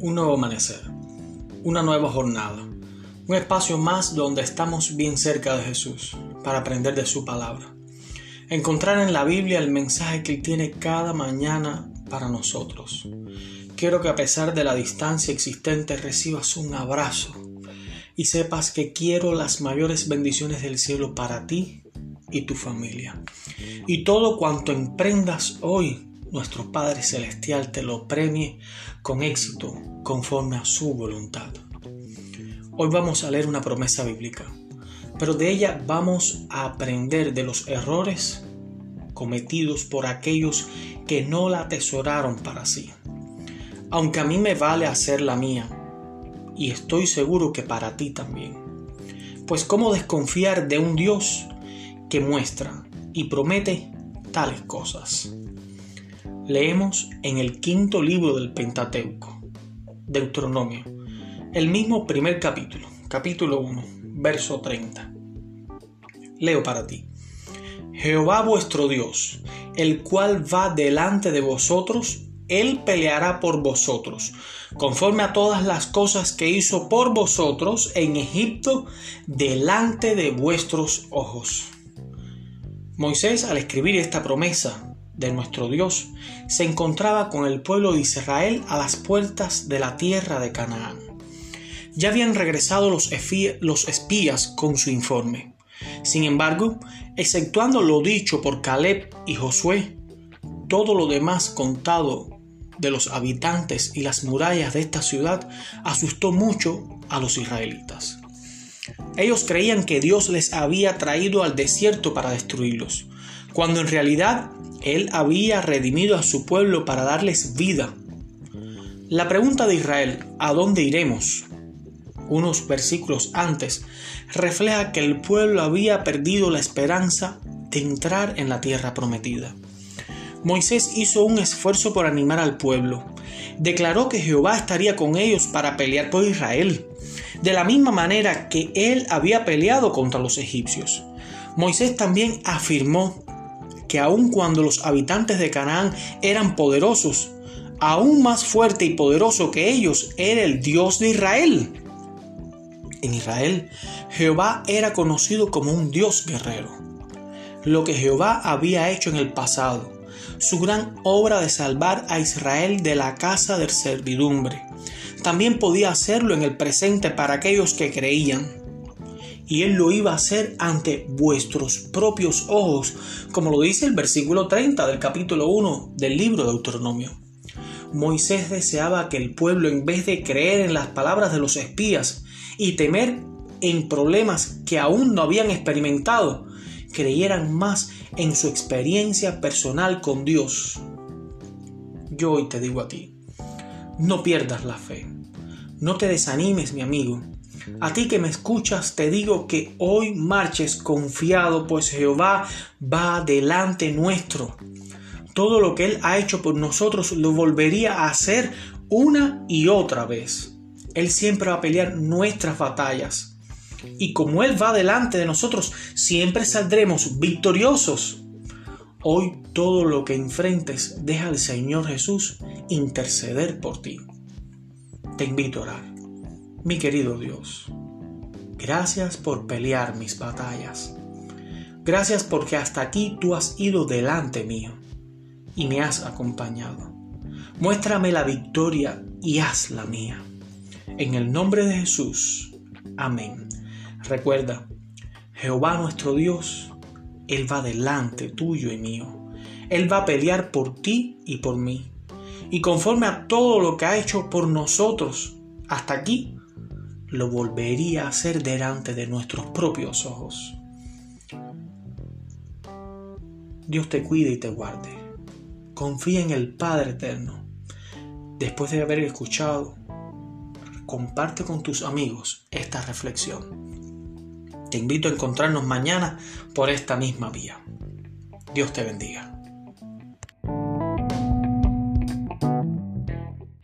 un nuevo amanecer, una nueva jornada, un espacio más donde estamos bien cerca de Jesús para aprender de su palabra. Encontrar en la Biblia el mensaje que Él tiene cada mañana para nosotros. Quiero que a pesar de la distancia existente recibas un abrazo y sepas que quiero las mayores bendiciones del cielo para ti y tu familia. Y todo cuanto emprendas hoy nuestro Padre Celestial te lo premie con éxito conforme a su voluntad. Hoy vamos a leer una promesa bíblica, pero de ella vamos a aprender de los errores cometidos por aquellos que no la atesoraron para sí. Aunque a mí me vale hacer la mía, y estoy seguro que para ti también. Pues cómo desconfiar de un Dios que muestra y promete tales cosas. Leemos en el quinto libro del Pentateuco, Deuteronomio, el mismo primer capítulo, capítulo 1, verso 30. Leo para ti. Jehová vuestro Dios, el cual va delante de vosotros, él peleará por vosotros, conforme a todas las cosas que hizo por vosotros en Egipto, delante de vuestros ojos. Moisés, al escribir esta promesa, de nuestro Dios se encontraba con el pueblo de Israel a las puertas de la tierra de Canaán. Ya habían regresado los, espías con su informe. Sin embargo, exceptuando lo dicho por Caleb y Josué, todo lo demás contado de los habitantes y las murallas de esta ciudad asustó mucho a los israelitas. Ellos creían que Dios les había traído al desierto para destruirlos, cuando en realidad él había redimido a su pueblo para darles vida. La pregunta de Israel, ¿a dónde iremos? Unos versículos antes, refleja que el pueblo había perdido la esperanza de entrar en la tierra prometida. Moisés hizo un esfuerzo por animar al pueblo. Declaró que Jehová estaría con ellos para pelear por Israel, de la misma manera que él había peleado contra los egipcios. Moisés también afirmó que aun cuando los habitantes de Canaán eran poderosos, aún más fuerte y poderoso que ellos era el Dios de Israel. En Israel, Jehová era conocido como un Dios guerrero. Lo que Jehová había hecho en el pasado, su gran obra de salvar a Israel de la casa de servidumbre, también podía hacerlo en el presente para aquellos que creían y Él lo iba a hacer ante vuestros propios ojos, como lo dice el versículo 30 del capítulo 1 del libro de Deuteronomio. Moisés deseaba que el pueblo, en vez de creer en las palabras de los espías y temer en problemas que aún no habían experimentado, creyeran más en su experiencia personal con Dios. Yo hoy te digo a ti, no pierdas la fe, no te desanimes mi amigo, a ti que me escuchas te digo que hoy marches confiado, pues Jehová va delante nuestro. Todo lo que Él ha hecho por nosotros lo volvería a hacer una y otra vez. Él siempre va a pelear nuestras batallas. Y como Él va delante de nosotros, siempre saldremos victoriosos. Hoy todo lo que enfrentes, deja al Señor Jesús interceder por ti. Te invito a orar. Mi querido Dios, gracias por pelear mis batallas. Gracias porque hasta aquí tú has ido delante mío y me has acompañado. Muéstrame la victoria y hazla mía. En el nombre de Jesús. Amén. Recuerda, Jehová nuestro Dios, Él va delante tuyo y mío. Él va a pelear por ti y por mí. Y conforme a todo lo que ha hecho por nosotros hasta aquí, lo volvería a hacer delante de nuestros propios ojos. Dios te cuide y te guarde. Confía en el Padre Eterno. Después de haber escuchado, comparte con tus amigos esta reflexión. Te invito a encontrarnos mañana por esta misma vía. Dios te bendiga.